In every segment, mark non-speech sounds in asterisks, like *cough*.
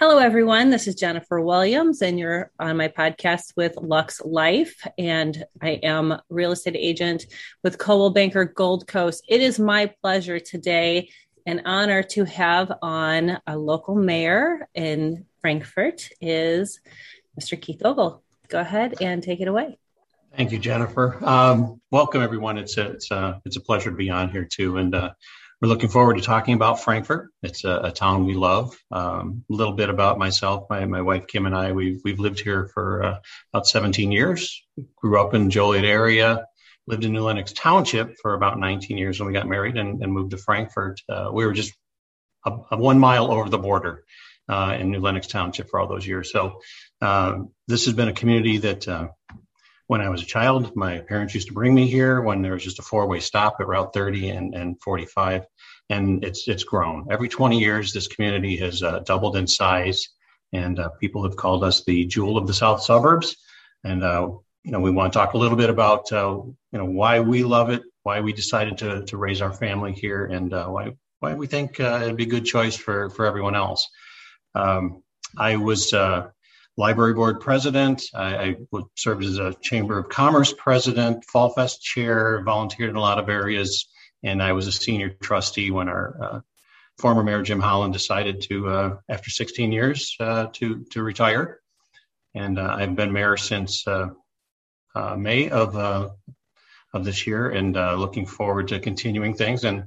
Hello, everyone. This is Jennifer Williams, and you're on my podcast with LUXE Life. And I am real estate agent with Coldwell Banker Gold Coast. It is my pleasure today and honor to have on a local mayor in Frankfort is Mr. Keith Ogle. Go ahead and take it away. Thank you, Jennifer. Um, welcome, everyone. It's a, it's a, it's a pleasure to be on here too. And uh, we're looking forward to talking about Frankfort. It's a, a town we love. Um, a little bit about myself, my, my wife Kim and I. We've we've lived here for uh, about 17 years. Grew up in Joliet area. Lived in New Lenox Township for about 19 years when we got married and, and moved to Frankfort. Uh, we were just a, a one mile over the border uh, in New Lenox Township for all those years. So uh, this has been a community that uh, when I was a child, my parents used to bring me here when there was just a four-way stop at Route 30 and, and 45, and it's it's grown. Every 20 years, this community has uh, doubled in size, and uh, people have called us the jewel of the South Suburbs. And uh, you know, we want to talk a little bit about uh, you know why we love it, why we decided to to raise our family here, and uh, why why we think uh, it'd be a good choice for for everyone else. Um, I was library board president. I, I served as a chamber of commerce president, Fall Fest chair, volunteered in a lot of areas, and I was a senior trustee when our uh, former mayor Jim Holland decided to, uh, after 16 years, uh, to to retire. And uh, I've been mayor since uh, uh, May of of this year, and looking forward to continuing things and.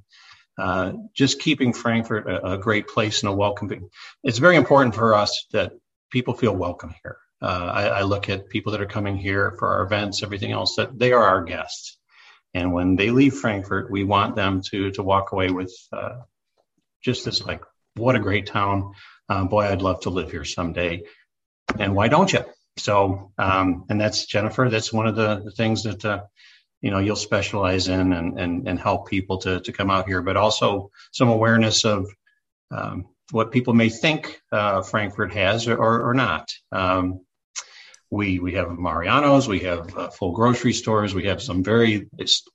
just keeping Frankfort a, a great place and a welcoming. It's very important for us that people feel welcome here. Uh, I, I, look at people that are coming here for our events, everything else, that they are our guests. And when they leave Frankfort, we want them to to walk away with uh, just this like, what a great town. Um, boy, I'd love to live here someday. And why don't you? So, um, and that's Jennifer. That's one of the, the things that, uh, you know, you'll specialize in and, and, and help people to, to come out here, but also some awareness of, um, what people may think uh, Frankfort has or, or not. Um, we we have Mariano's, we have uh, full grocery stores, we have some very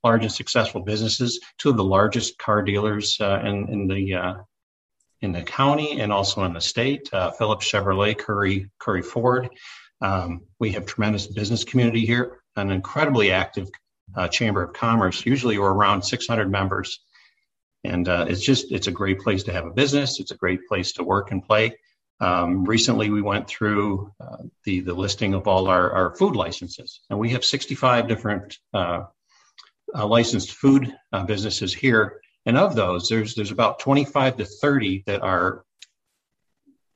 large and successful businesses. Two of the largest car dealers uh, in in the uh, in the county and also in the state. Uh, Phillips Chevrolet, Currie Currie Ford. Um, we have tremendous business community here, an incredibly active uh, chamber of commerce. Usually, we're around 600 members and uh, it's just it's a great place to have a business. It's a great place to work and play. Um, recently, we went through uh, the the listing of all our, our food licenses, and we have 65 different uh, uh licensed food uh, businesses here. And of those, there's there's about 25 to 30 that are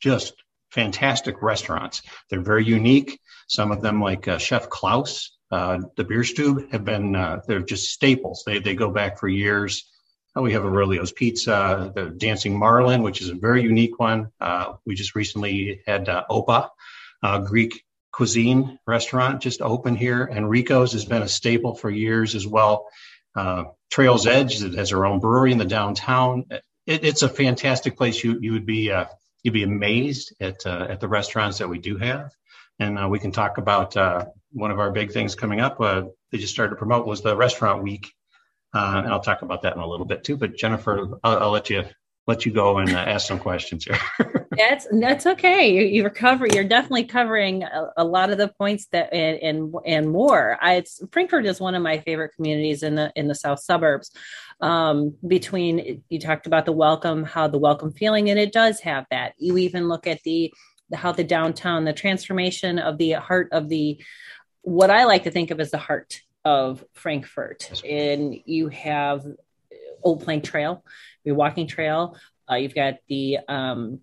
just fantastic restaurants. They're very unique. Some of them, like uh, Chef Klaus, the Bierstube, have been they're just staples. They they go back for years. Uh, we have Aurelio's Pizza, the Dancing Marlin, which is a very unique one. Uh, we just recently had uh, Opa, uh, Greek cuisine restaurant, just open here. Enrico's has been a staple for years as well. Uh, Trails Edge that has our own brewery in the downtown. It, it's a fantastic place. You you would be you'd be amazed at at the restaurants that we do have, and we can talk about one of our big things coming up. they just started to promote was the restaurant week uh, and I'll talk about that in a little bit too. But Jennifer, I'll, I'll let you let you go and uh, ask some questions here. *laughs* that's that's okay. You, you're covering. You're definitely covering a, a, lot of the points that and and, and more. I, it's Frankfort is one of my favorite communities in the in the south suburbs. Um, between you talked about the welcome, how the welcome feeling, and it does have that. You even look at the how the downtown, the transformation of the heart of the what I like to think of as the heart of Frankfort, And you have Old Plank Trail, your walking trail. Uh, you've got the um,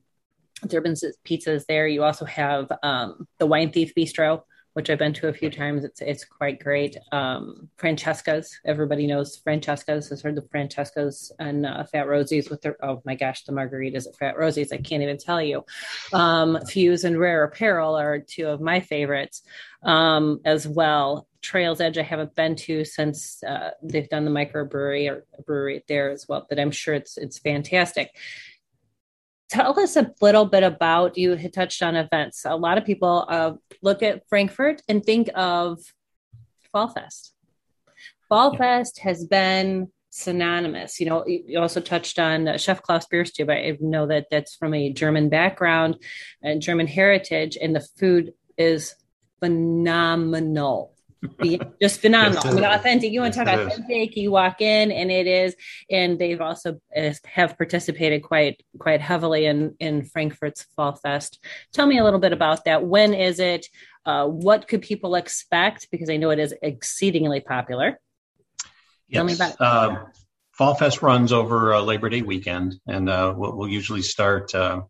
Durbin's pizzas there. You also have um, the Wine Thief Bistro, which I've been to a few times. It's it's quite great. Um, Francesca's, everybody knows Francesca's. Has heard the Francesca's and uh, Fat Rosie's with their oh my gosh, the margaritas at Fat Rosie's. I can't even tell you. Um, Fuse and Rare Apparel are two of my favorites um, as well. Trails Edge I haven't been to since uh, they've done the microbrewery or brewery there as well, but I'm sure it's it's fantastic tell us a little bit about you had touched on events a lot of people uh, look at Frankfort and think of fall fest fall yeah. fest has been synonymous. You know, you also touched on uh, Chef Klaus Bierstube. I know that that's from a German background and German heritage, and the food is phenomenal. Just phenomenal. I mean, authentic. You want to talk authentic? You walk in, and it is. And they've also have participated quite quite heavily in in Frankfort's Fall Fest. Tell me a little bit about that. When is it? Uh, what could people expect? Because I know it is exceedingly popular. Yes. Tell me about. Uh, Fall Fest runs over uh, Labor Day weekend, and uh, we'll, we'll, usually start uh,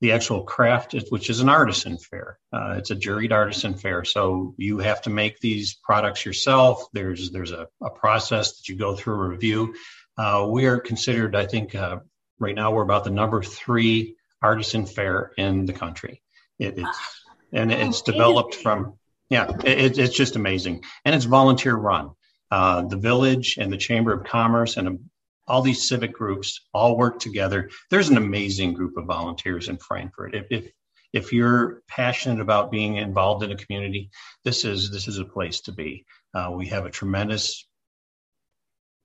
the actual craft, which is an artisan fair. Uh, it's a juried artisan fair, so you have to make these products yourself. There's there's a, a process that you go through a review. Uh, we are considered, I think, uh, right now we're about the number three artisan fair in the country. It, it's and it's developed from yeah, it, it's just amazing, and it's volunteer run. Uh, the village and the Chamber of Commerce and all these civic groups all work together. There's an amazing group of volunteers in Frankfort. If, if if you're passionate about being involved in a community, this is this is a place to be. Uh, we have a tremendous,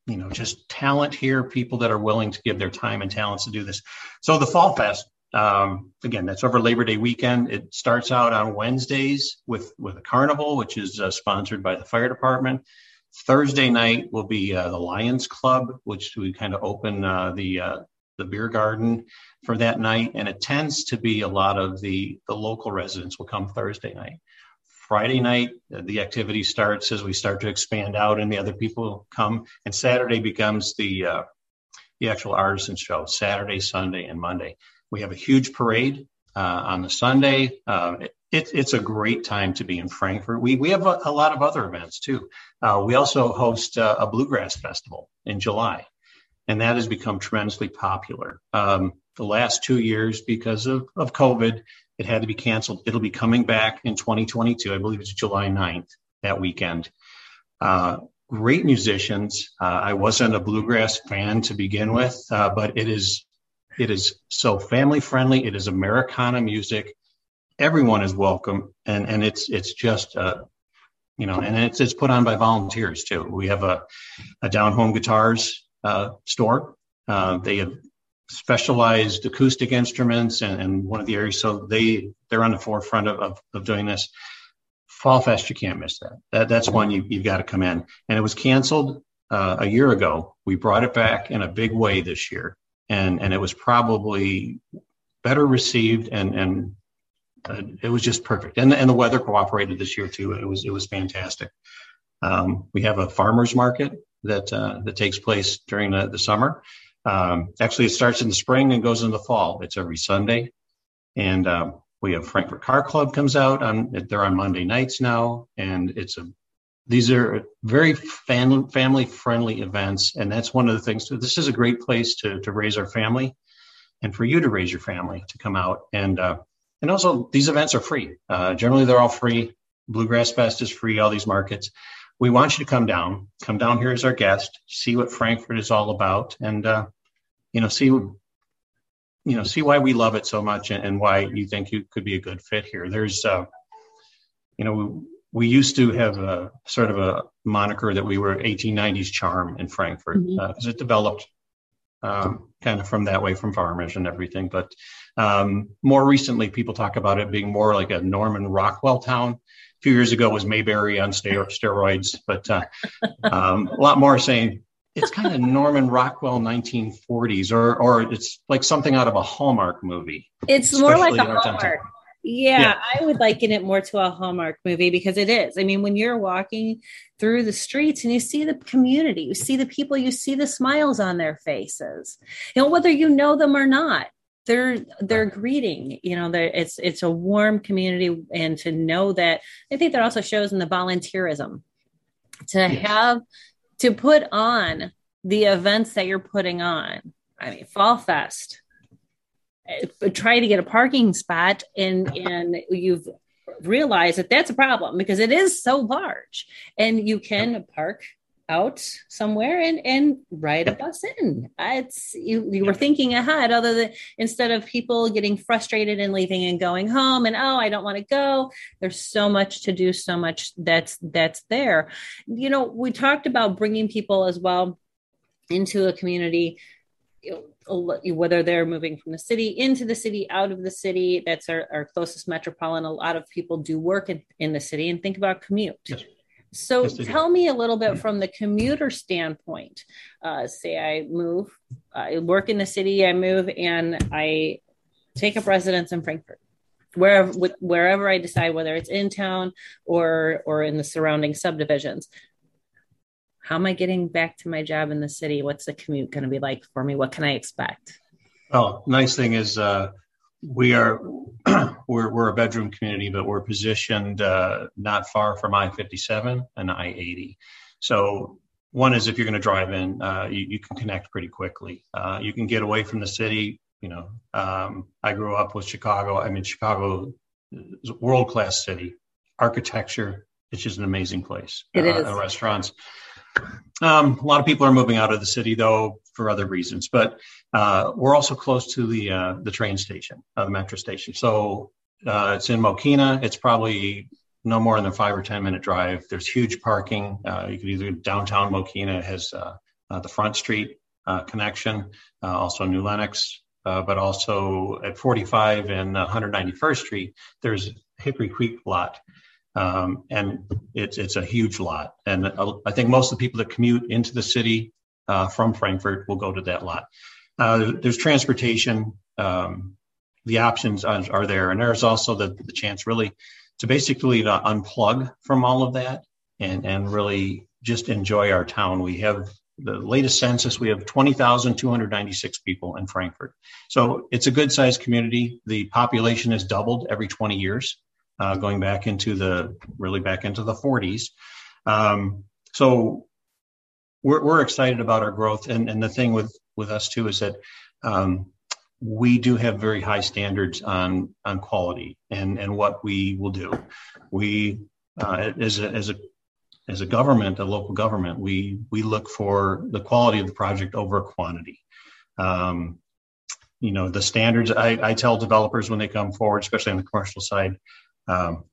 you know, just talent here. People that are willing to give their time and talents to do this. So the Fall Fest, um, again, that's over Labor Day weekend. It starts out on Wednesdays with with a carnival, which is uh, sponsored by the fire department. Thursday night will be uh, the Lions Club, which we kind of open uh, the uh, the beer garden for that night, and it tends to be a lot of the the local residents will come Thursday night. Friday night, uh, the activity starts as we start to expand out, and the other people come. And Saturday becomes the uh, the actual artisan show. Saturday, Sunday, and Monday. We have a huge parade uh, on the Sunday. It, it's it's a great time to be in Frankfort. We we have a, a lot of other events too. Uh, we also host uh, a bluegrass festival in July, and that has become tremendously popular. Um, the last two years, because of, of COVID, it had to be canceled. It'll be coming back in 2022. I believe it's July 9th that weekend. Uh, great musicians. Uh, I wasn't a bluegrass fan to begin with, uh, but it is it is so family friendly. It is Americana music everyone is welcome, and and it's it's just uh, you know, and it's it's put on by volunteers too. We have a a down home guitars uh, store. Uh, they have specialized acoustic instruments and, and one of the areas so they they're on the forefront of, of, of doing this fall fest you can't miss that, that that's one you, you've got to come in and it was canceled uh, a year ago we brought it back in a big way this year and and it was probably better received and and it was just perfect. And, and the weather cooperated this year too. It was, it was fantastic. Um, we have a farmer's market that, uh, that takes place during the, the summer. Um, actually, it starts in the spring and goes in the fall. It's every Sunday. And um, we have Frankfort Car Club comes out on, they're on Monday nights now. And it's a, these are very fam- family friendly events. And that's one of the things. This is a great place to, to raise our family and for you to raise your family to come out and, uh, and also, these events are free. Uh, generally, they're all free. Bluegrass Fest is free, all these markets. We want you to come down, come down here as our guest, see what Frankfort is all about, and, uh, you know, see, you know, see why we love it so much and, and why you think you could be a good fit here. There's, uh, you know, we, we used to have a sort of a moniker that we were 1890s charm in Frankfort because mm-hmm. uh, it developed um, kind of from that way from farmers and everything. But um, more recently, people talk about it being more like a Norman Rockwell town. A few years ago was Mayberry on steroids, but uh, um, a lot more saying it's kind of Norman Rockwell 1940s, or or it's like something out of a Hallmark movie. It's more like a Hallmark. Yeah, yeah, I would liken it more to a Hallmark movie because it is. I mean, when you're walking through the streets and you see the community, you see the people, you see the smiles on their faces. You know, whether you know them or not, they're they're greeting. You know, it's it's a warm community, and to know that, I think that also shows in the volunteerism to have to put on the events that you're putting on. I mean, Fall Fest uh, try to get a parking spot and and you've realized that that's a problem because it is so large and you can park out somewhere and and ride a bus in. It's you, you were thinking ahead other than instead of people getting frustrated and leaving and going home and oh i don't want to go there's so much to do so much that's that's there. You know we talked about bringing people as well into a community whether they're moving from the city into the city out of the city. That's our, our closest metropolitan. A lot of people do work in, in the city and think about commute. Yes. So tell me a little bit from the commuter standpoint uh, say i move i work in the city i move and i take up residence in frankfort wherever wherever i decide whether it's in town or or in the surrounding subdivisions how am I getting back to my job in the city? What's the commute going to be like for me? What can I expect? Oh, nice thing is uh, we are *clears throat* we're we're a bedroom community, but we're positioned uh, not far from I fifty seven and I eighty. So one is if you're going to drive in, uh, you, you, can connect pretty quickly. Uh, you can get away from the city. You know, um, I grew up with Chicago. I mean, Chicago is a world class city. Architecture, it's just an amazing place. It is. Uh, restaurants. Um, a lot of people are moving out of the city though for other reasons, but uh, we're also close to the uh, the train station, uh, the metro station. So uh, it's in Mokena. It's probably no more than a five or ten minute drive. There's huge parking. Uh, you could either downtown Mokena has uh, the Front Street connection, also New Lenox, but also at 45 and 191st Street, there's Hickory Creek lot um, and it's it's a huge lot. And I think most of the people that commute into the city uh, from Frankfort will go to that lot. Uh, there's transportation. Um, the options are, are, there, and there's also the, the chance really to basically to unplug from all of that and and really just enjoy our town. We have the latest census, we have 20,296 people in Frankfort. So it's a good sized community. The population has doubled every 20 years uh, going back into the really back into the 40s. Um, so we're, we're excited about our growth, and, and the thing with with us too is that um, we do have very high standards on on quality and and what we will do. We uh, as a as a as a government, a local government, we we look for the quality of the project over quantity. Um, you know the standards I, I tell developers when they come forward especially on the commercial side um,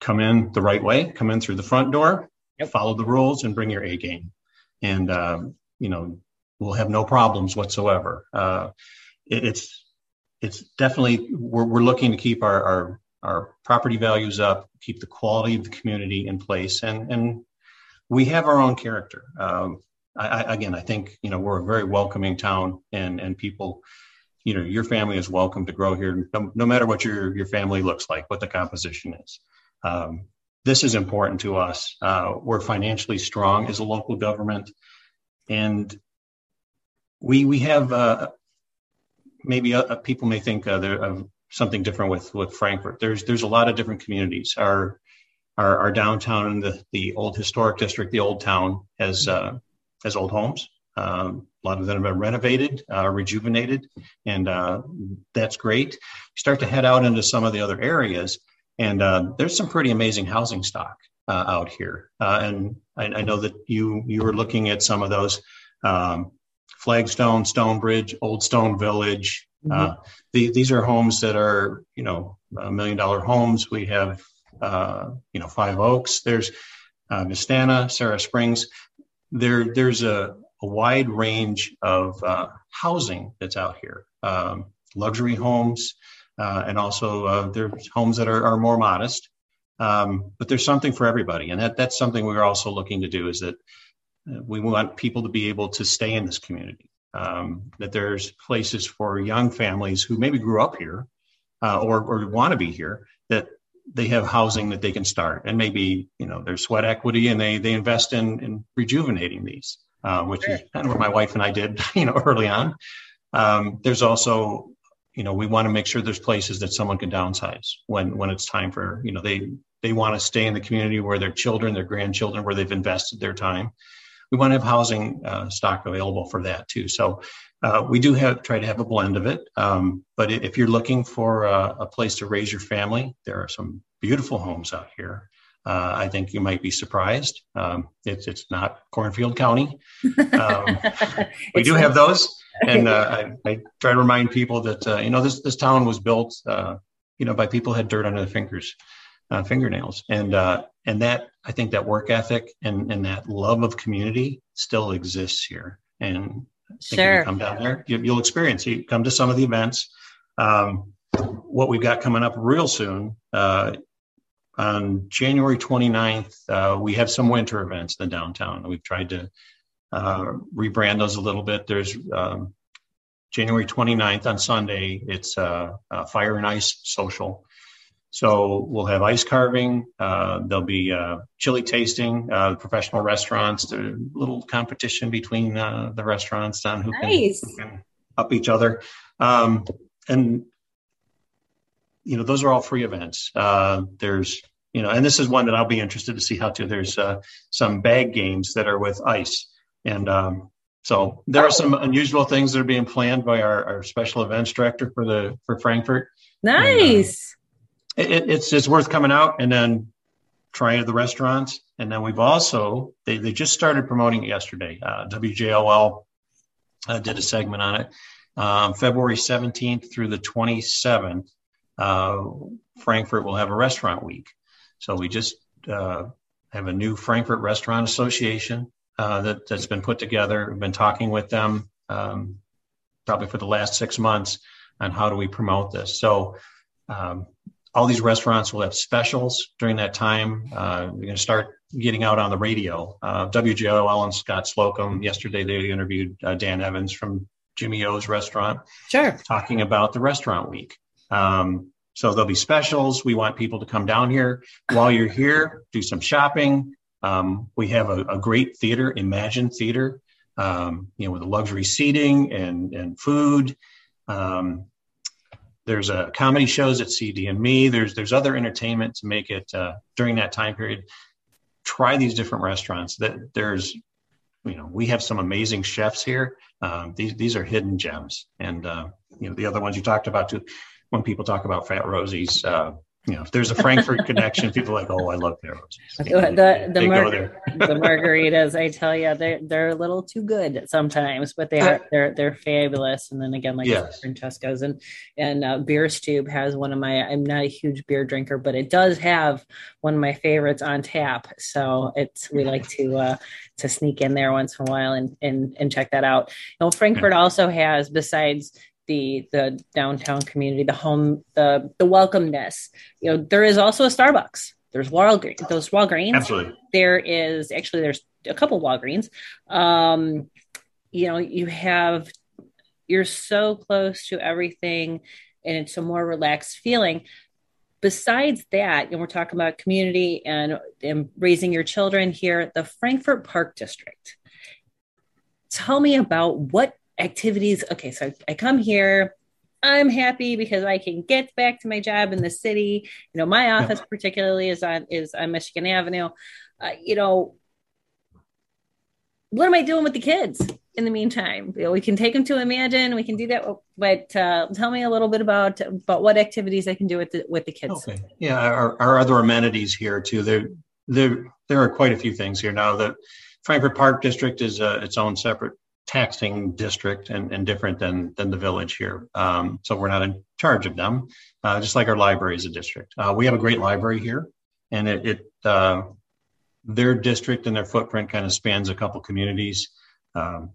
come in the right way, come in through the front door, yep. follow the rules, and bring your A game. And, um, you know, we'll have no problems whatsoever. Uh, it, it's, it's definitely, we're, we're looking to keep our, our, our property values up, keep the quality of the community in place, and, and we have our own character. Um, I, I, again, I think, you know, we're a very welcoming town and, and people, you know your family is welcome to grow here no, no matter what your your family looks like what the composition is. Um, this is important to us. Uh, we're financially strong as a local government and we we have uh, maybe uh, people may think uh, there of something different with with Frankfort there's there's a lot of different communities. Our our, our downtown the the old historic district the old town has uh, has old homes um, a lot of them have been renovated, uh, rejuvenated, and uh, that's great. You start to head out into some of the other areas, and uh, there's some pretty amazing housing stock uh, out here. Uh, and I, I, know that you you were looking at some of those um, Flagstone, Stonebridge, Old Stone Village. Uh, mm-hmm. The, these are homes that are you know million dollar homes. We have you know Five Oaks. There's uh, Vistana, Sarah Springs. There, there's a, a wide range of uh, housing that's out here um, luxury homes, uh, and also uh, there's homes that are, are more modest. Um, but there's something for everybody. And that, that's something we're also looking to do is that uh, we want people to be able to stay in this community. Um, that there's places for young families who maybe grew up here uh, or, or want to be here that they have housing that they can start and maybe you know there's sweat equity and they they invest in in rejuvenating these uh, which is kind of what my wife and I did, *laughs* you know, early on. Um, there's also, you know, we want to make sure there's places that someone can downsize when when it's time for, you know, they they want to stay in the community where their children, their grandchildren, where they've invested their time. We want to have housing uh, stock available for that too. So uh, we do have try to have a blend of it. Um, but if you're looking for a, a, place to raise your family, there are some beautiful homes out here. Uh, I think you might be surprised. Um, it's it's not Cornfield County. *laughs* Um, we do have those, and uh, I, I, try to remind people that uh, you know this this town was built, uh, you know, by people who had dirt under their fingers, uh, fingernails, and uh, and that I think that work ethic and, and that love of community still exists here. And sure. come down there, you, will experience. You come to some of the events. Um, what we've got coming up real soon uh, on January 29th, uh, we have some winter events in the downtown. We've tried to uh, rebrand those a little bit. There's um, January 29th on Sunday, it's uh, Fire and Ice Social. So we'll have ice carving. Uh, there'll be uh, chili tasting, uh, professional restaurants. There's a little competition between uh, the restaurants on who, nice. can, who, can, up each other. Um, and you know, those are all free events. Uh, there's you know, and this is one that I'll be interested to see how to. There's uh, some bag games that are with ice, and um, so there are some unusual things that are being planned by our, our special events director for the for Frankfort. Nice. And, uh, it, it's it's worth coming out and then trying at the restaurants, and then we've also they they just started promoting it yesterday. Uh, WJOL uh, did a segment on it. Um, February 17th through the 27th, uh, Frankfort will have a restaurant week. So we just uh, have a new Frankfort Restaurant Association uh, that, has been put together. We've been talking with them um, probably for the last six months on how do we promote this. So um, all these restaurants will have specials during that time. Uh, we're going to start getting out on the radio. Uh, WJOL and Scott Slocum, yesterday they interviewed uh, Dan Evans from Jimmy O's restaurant. Sure. Talking about the restaurant week. Um, so there'll be specials. We want people to come down here. While you're here, do some shopping, um, we have a, a, great theater, Emagine Theater, um, you know, with luxury seating and, and food. Um, there's a comedy shows at CD and Me. There's there's other entertainment to make it uh, during that time period. Try these different restaurants. That there's, you know, we have some amazing chefs here. Um, these these are hidden gems, and uh, you know the other ones you talked about too. When people talk about Fat Rosie's, uh, you know, if there's a Frankfort *laughs* connection, people are like, oh, I love arrows. The the, mar- the margaritas, I tell you, they're they're a little too good sometimes, but they are they're they're fabulous. And then again, like yes. Francesca's and and uh, Bierstube has one of my. I'm not a huge beer drinker, but it does have one of my favorites on tap. So it's we like to uh, to sneak in there once in a while and and and check that out. You know, Frankfort also has besides the the downtown community, the home, the the welcomeness. You know, there is also a Starbucks. There's Walgreens. Those Walgreens. Absolutely. There is actually there's a couple Walgreens. Um, you know, you have you're so close to everything, and it's a more relaxed feeling. Besides that, and we're talking about community and, and raising your children here, the Frankfort Park District. Tell me about what activities. Okay, so I come here. I'm happy because I can get back to my job in the city. You know, my office yeah. particularly is on is on Michigan Avenue. Uh, you know, what am I doing with the kids in the meantime? You know, we can take them to Emagine. We can do that. But uh, tell me a little bit about about what activities I can do with the with the kids. Okay. Yeah, our, our other amenities here too. There there there are quite a few things here now. The Frankfort Park District is uh, its own separate taxing district and, and different than than the village here. Um, so we're not in charge of them, uh, just like our library is a district. Uh, we have a great library here, and it, it uh, their district and their footprint kind of spans a couple communities. Um,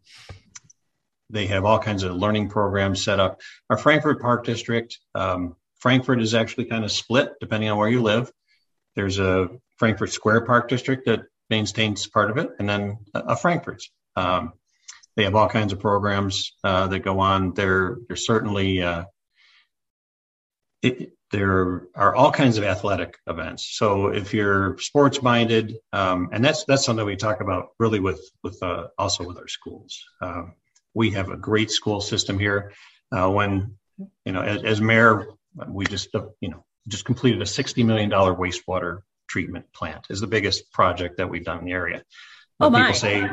they have all kinds of learning programs set up. Our Frankfort Park District, um, Frankfort is actually kind of split depending on where you live. There's a Frankfort Square Park District that maintains part of it, and then a, a Frankfort's. Um, they have all kinds of programs uh, that go on. There, there's certainly uh, it, there are all kinds of athletic events. So if you're sports minded, um, and that's that's something we talk about really with with uh, also with our schools. Um, we have a great school system here. Uh, when you know, as, as mayor, we just uh, you know just completed a sixty million dollar wastewater treatment plant. is the biggest project that we've done in the area. Oh my. People say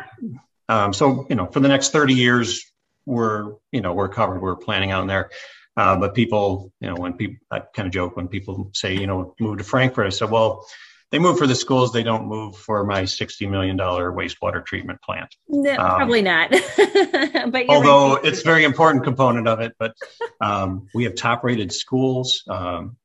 um, so, you know, for the next 30 years, we're, you know, we're covered. We're planning on there. Uh, but people, you know, when people, I kind of joke when people say, you know, move to Frankfort. I said, well, they move for the schools. They don't move for my $60 million wastewater treatment plant. No, um, probably not. *laughs* but although right. it's a very important component of it, but um, we have top rated schools. Um,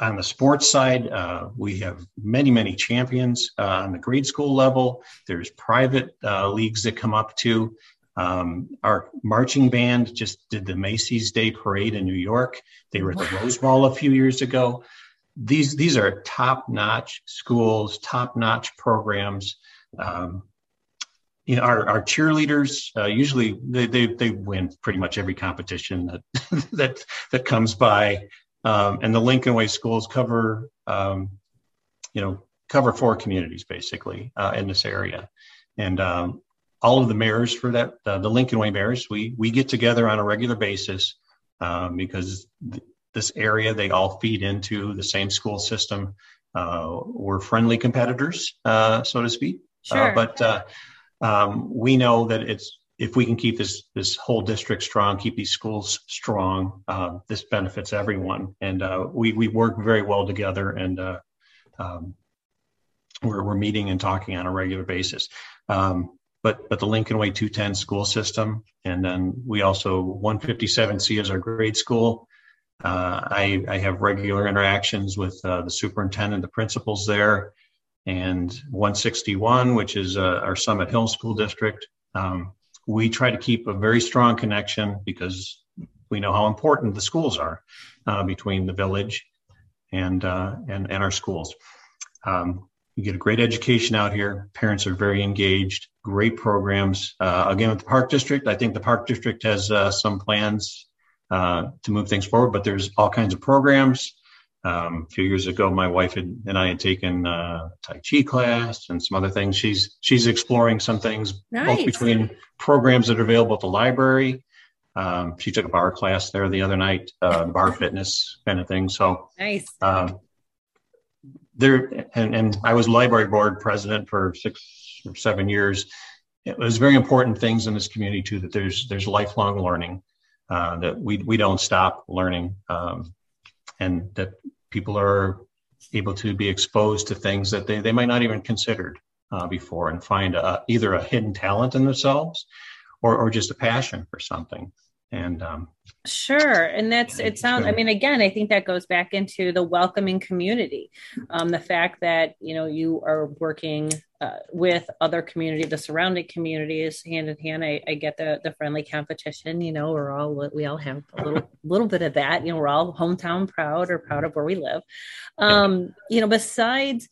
on the sports side, uh, we have many, many champions uh, on the grade school level. There's private uh, leagues that come up to. Um, our marching band just did the Macy's Day Parade in New York. They were at the Rose Bowl a few years ago. These these are top notch schools, top notch programs. Um, you know, our, our cheerleaders uh, usually they, they, they win pretty much every competition that *laughs* that that comes by, um, and the Lincoln Way schools cover um, you know cover four communities basically uh, in this area, and um, all of the mayors for that uh, the Lincoln Way mayors we we get together on a regular basis um, because th- this area they all feed into the same school system. Uh, we're friendly competitors, uh, so to speak, uh, Sure. but um, we know that it's if we can keep this this whole district strong, keep these schools strong, uh, this benefits everyone, and uh, we we work very well together, and uh, um, we're we're meeting and talking on a regular basis. Um, but but the Lincoln Way 210 school system, and then we also 157C is our grade school. Uh, I I have regular interactions with uh, the superintendent, the principals there and 161, which is uh, our Summit Hill School District. Um, we try to keep a very strong connection because we know how important the schools are uh, between the village and, uh, and and our schools. Um, you get a great education out here. Parents are very engaged. Great programs. Uh, again, with the Park District, I think the Park District has uh, some plans uh, to move things forward, but there's all kinds of programs. Um, a few years ago, my wife had, and I had taken uh, Tai Chi class and some other things. She's she's exploring some things Nice. both between programs that are available at the library. Um, she took a barre class there the other night, uh, barre fitness kind of thing. So Nice. um, there, and, and I was library board president for six or seven years. It was very important things in this community too that there's there's lifelong learning, uh, that we we don't stop learning, um, and that people are able to be exposed to things that they, they might not even considered uh, before and find a, either a hidden talent in themselves or, or just a passion for something. And um, Sure. And that's, it sounds, I mean, again, I think that goes back into the welcoming community. Um, the fact that, you know, you are working uh, with other community, the surrounding communities hand in hand. I, I get the, the friendly competition, you know, we're all, we all have a little, little bit of that, you know, we're all hometown proud or proud of where we live. Um, you know, besides,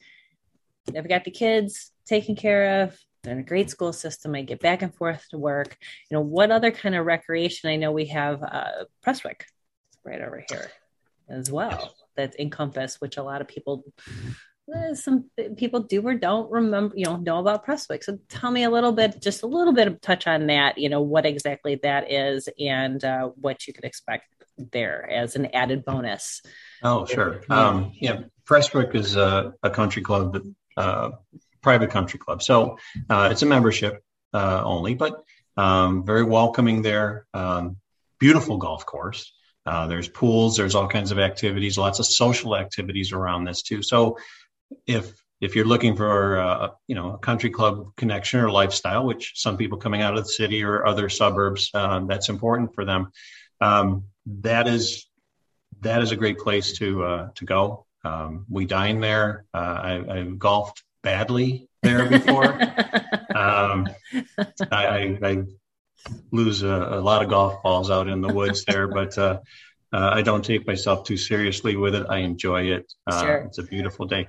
I've got the kids taken care of, they're in a great school system. I get back and forth to work. You know, what other kind of recreation? I know we have uh, Prestwick right over here as well. That's Encompass, which a lot of people, some people do or don't remember, you know, know about Prestwick. So tell me a little bit, just a little bit of touch on that. You know, what exactly that is and uh, what you could expect there as an added bonus. Oh, sure. Um, yeah, Prestwick is a, a country club uh, private country club. So uh, it's a membership uh, only, but um, very welcoming there. Um, beautiful golf course. Uh, there's pools. There's all kinds of activities. Lots of social activities around this too. So if if you're looking for uh, you know a country club connection or lifestyle, which some people coming out of the city or other suburbs, um, that's important for them. Um, that is that is a great place to uh, to go. Um, we dine there. Uh, I, I've golfed badly there before. *laughs* um, I, I, I, lose a, a, lot of golf balls out in the woods there, but uh, uh, I don't take myself too seriously with it. I enjoy it. Uh, Sure. It's a beautiful day,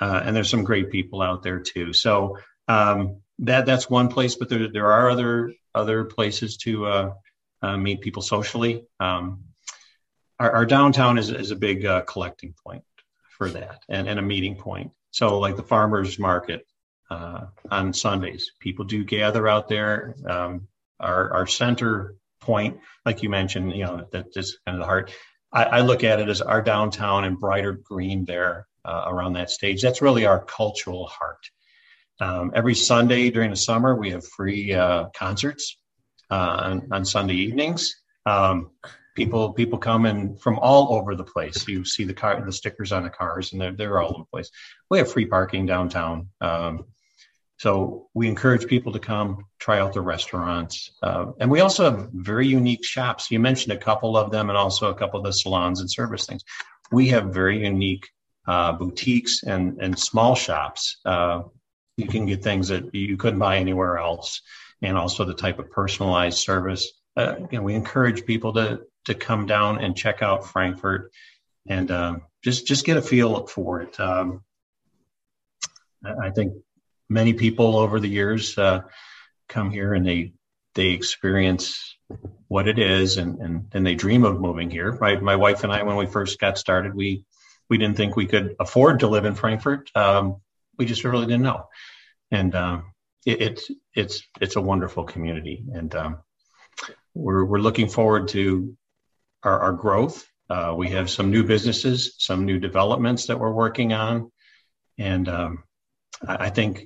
uh, and there's some great people out there too. So um, that that's one place, but there there are other other places to uh, uh, meet people socially. Um, our, our downtown is is a big uh, collecting point for that, and, and a meeting point. So, like the farmers market uh, on Sundays, people do gather out there. Um, our our center point, like you mentioned, you know, that is kind of the heart. I, I look at it as our downtown and Breidert Green there uh, around that stage. That's really our cultural heart. Um, every Sunday during the summer, we have free uh, concerts uh, on, on Sunday evenings. Um, people people come in from all over the place. You see the car, the stickers on the cars, and they're they're all over the place. We have free parking downtown, um, so we encourage people to come try out the restaurants, uh, and we also have very unique shops. You mentioned a couple of them, and also a couple of the salons and service things. we have very unique uh, boutiques and and small shops. Uh, you can get things that you couldn't buy anywhere else, and also the type of personalized service. Uh, you know, we encourage people to to come down and check out Frankfort, and um, just just get a feel for it. Um, I think many people over the years uh, come here and they they experience what it is and, and and they dream of moving here. My my wife and I, when we first got started, we we didn't think we could afford to live in Frankfort. Um, we just really didn't know, and um, it, it's it's it's a wonderful community, and um, we're we're looking forward to our, our growth. Uh, we have some new businesses, some new developments that we're working on, and um, I think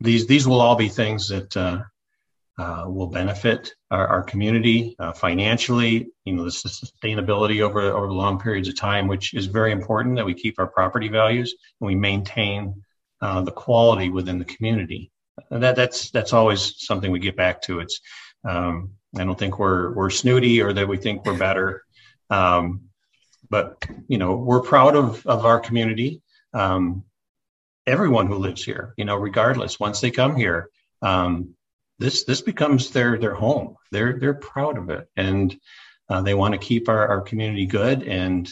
these these will all be things that uh, uh, will benefit our, our community uh, financially. You know, the sustainability over over long periods of time, which is very important that we keep our property values and we maintain uh, the quality within the community. And that that's that's always something we get back to. It's um, I don't think we're we're snooty or that we think we're better. Um, but you know, we're proud of of our community. Um, everyone who lives here, you know, regardless, once they come here, um, this this becomes their their home. They're they're proud of it, and uh, they want to keep our, our community good, and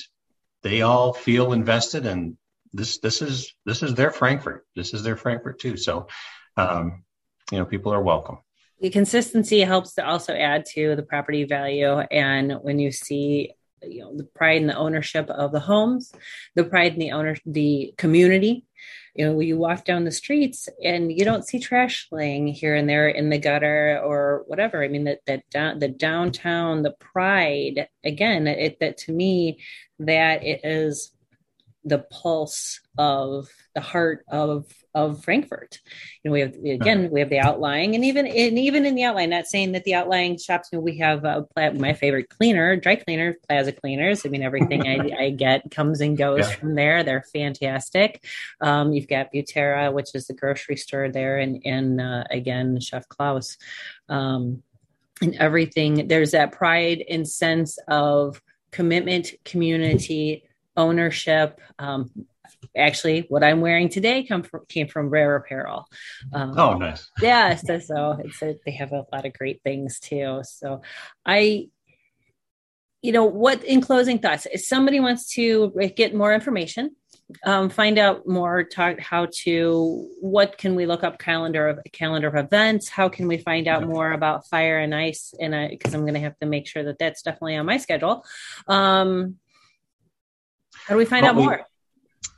they all feel invested. And this this is this is their Frankfort. This is their Frankfort too. So, um, you know, people are welcome. The consistency helps to also add to the property value, and when you see you know the pride in the ownership of the homes the pride in the owner the community you know you walk down the streets and you don't see trash laying here and there in the gutter or whatever. I mean that that down, the downtown the pride again it that to me that it is the pulse of the heart of of Frankfort. You know, we have again we have the outlying, and even and even in the outline, not saying that the outlying shops. You know, we have uh, my favorite cleaner, dry cleaner, Plaza Cleaners. I mean, everything I, *laughs* I, get comes and goes yeah. from there. They're fantastic. Um, you've got Butera, which is the grocery store there, and and uh, again Chef Klaus, um, and everything. There's that pride and sense of commitment, community ownership. Um, actually, what I'm wearing today come from, came from Rare Apparel. Um, oh, nice. *laughs* yeah, so, so it's a, they have a lot of great things too. So I you know what in closing thoughts if somebody wants to get more information um, find out more talk how to what can we look up calendar of calendar of events how can we find out more about fire and ice and I because i'm going to have to make sure that that's definitely on my schedule um, how do we find well, out we, more?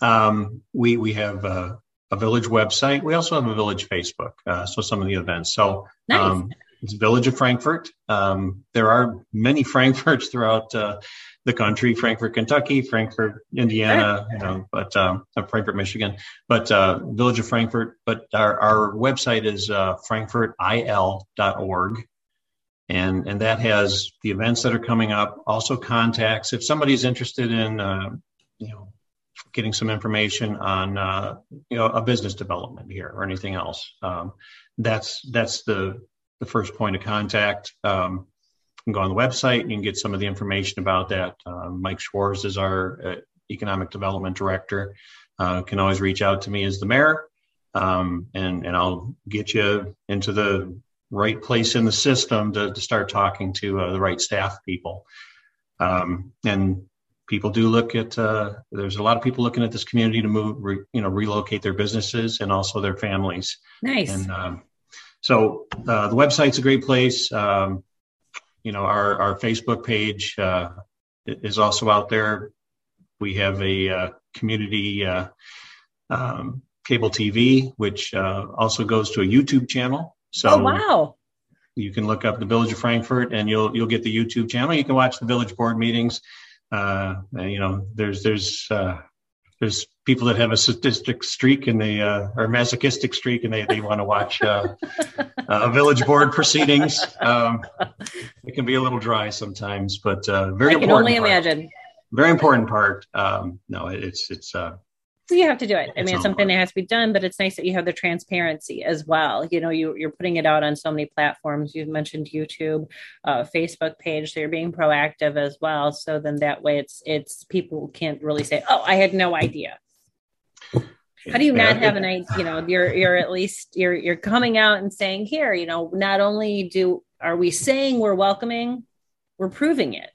Um, we we have a, a, village website. We also have a village Facebook. Uh, so some of the events. So nice. um, it's Village of Frankfort. Um, there are many *laughs* Frankforts throughout uh, the country: Frankfort, Kentucky, Frankfort, Indiana, you know, but um, uh, Frankfort, Michigan. But uh, Village of Frankfort. But our, our website is uh, frankfortil.org and and that has the events that are coming up also contacts if somebody's interested in uh, you know getting some information on uh, you know a business development here or anything else. Um, that's that's the the first point of contact. Um, you can go on the website. You can get some of the information about that. Uh, Mike Schwartz is our uh, economic development director. Uh, can always reach out to me as the mayor, um, and and I'll get you into the right place in the system to, to start talking to uh, the right staff people. Um, and people do look at uh, there's a lot of people looking at this community to move re, you know relocate their businesses and also their families. Nice. And um, so uh, the website's a great place. Um, you know our, our facebook page uh, is also out there. We have a uh, community uh, um, cable tv which uh, also goes to a youtube channel. So oh, wow. you can look up the village of frankfort and you'll you'll get the youtube channel. You can watch the village board meetings uh, you know, there's there's uh, there's people that have a sadistic streak and they uh, or masochistic streak and they, they want to watch uh, *laughs* uh, village board proceedings. Um, it can be a little dry sometimes, but uh, very I can only part. imagine. Very important part. Um, no, it's it's uh, you have to do it. I mean, it's something that has to be done, but it's nice that you have the transparency as well. You know, you, you're putting it out on so many platforms. You've mentioned YouTube, uh, Facebook page, so you're being proactive as well. So then that way, it's it's people can't really say, "Oh, I had no idea." How do you not have an idea? You know, you're you're at least you're you're coming out and saying, "Here, you know, not only do are we saying we're welcoming, we're proving it."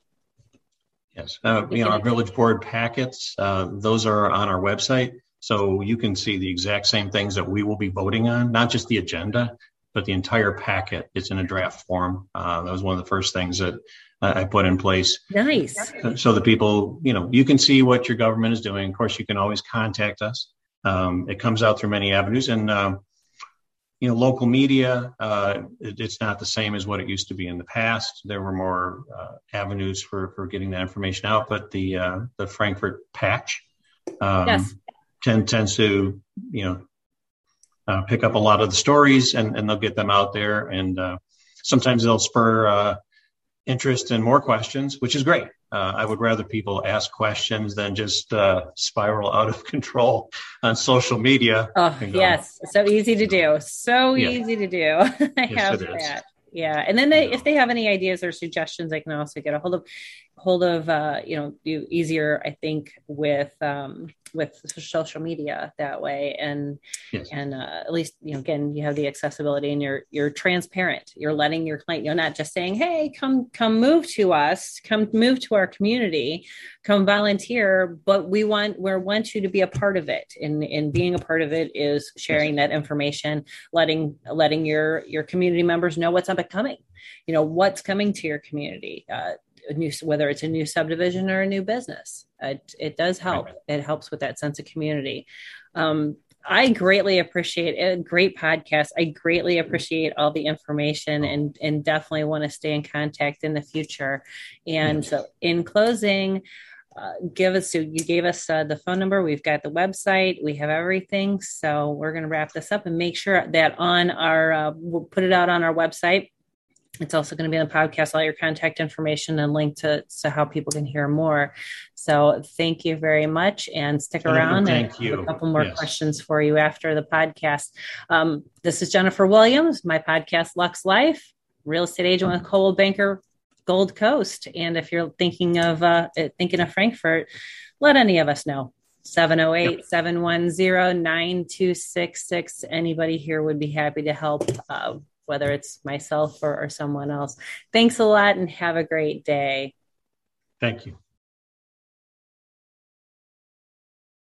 Yes, uh, you know, our village board packets, uh, those are on our website. So you can see the exact same things that we will be voting on, not just the agenda, but the entire packet. It's in a draft form. Uh, that was one of the first things that I put in place. Nice. So the people, you know, you can see what your government is doing. Of course, you can always contact us. Um, it comes out through many avenues. And um, you know, local media, uh, it, it's not the same as what it used to be in the past. There were more uh, avenues for, for getting that information out, but the uh, the Frankfort patch um, yes. tend, tends to, you know, uh, pick up a lot of the stories and, and they'll get them out there. And uh, sometimes they'll spur uh, interest and more questions, which is great. Uh, I would rather people ask questions than just uh, spiral out of *laughs* control on social media. Oh, yes. So easy to do. So yeah. easy to do. *laughs* I yes, have that. Yeah. And then they, if they have any ideas or suggestions, I can also get a hold of hold of uh, you know you easier i think with um, with social media that way. And yes. and uh, at least you know again you have the accessibility and you're you're transparent. You're letting your client you're not just saying hey come come move to us. Come move to our community. Come volunteer. But we want we want you to be a part of it. And and being a part of it is sharing that information letting letting your your community members know what's up and coming. You know what's coming to your community. Uh, a new whether it's a new subdivision or a new business. It, it does help. It helps with that sense of community. Um, I greatly appreciate it. Great podcast. I greatly appreciate all the information and, and definitely want to stay in contact in the future. And so, in closing, uh, give us so you gave us uh, the phone number. We've got the website. We have everything. So we're going to wrap this up and make sure that on our uh, we'll put it out on our website it's also going to be in the podcast, all your contact information and link to, to how people can hear more. So thank you very much and stick around Thank and a couple more yes. questions for you after the podcast. Um, this is Jennifer Williams, my podcast, LUXE Life, real estate agent with Coldwell Banker Gold Coast. And if you're thinking of uh, thinking of Frankfort let any of us know. 708 710 9266. Anybody here would be happy to help. Uh, whether it's myself or, or someone else. Thanks a lot and have a great day. Thank you.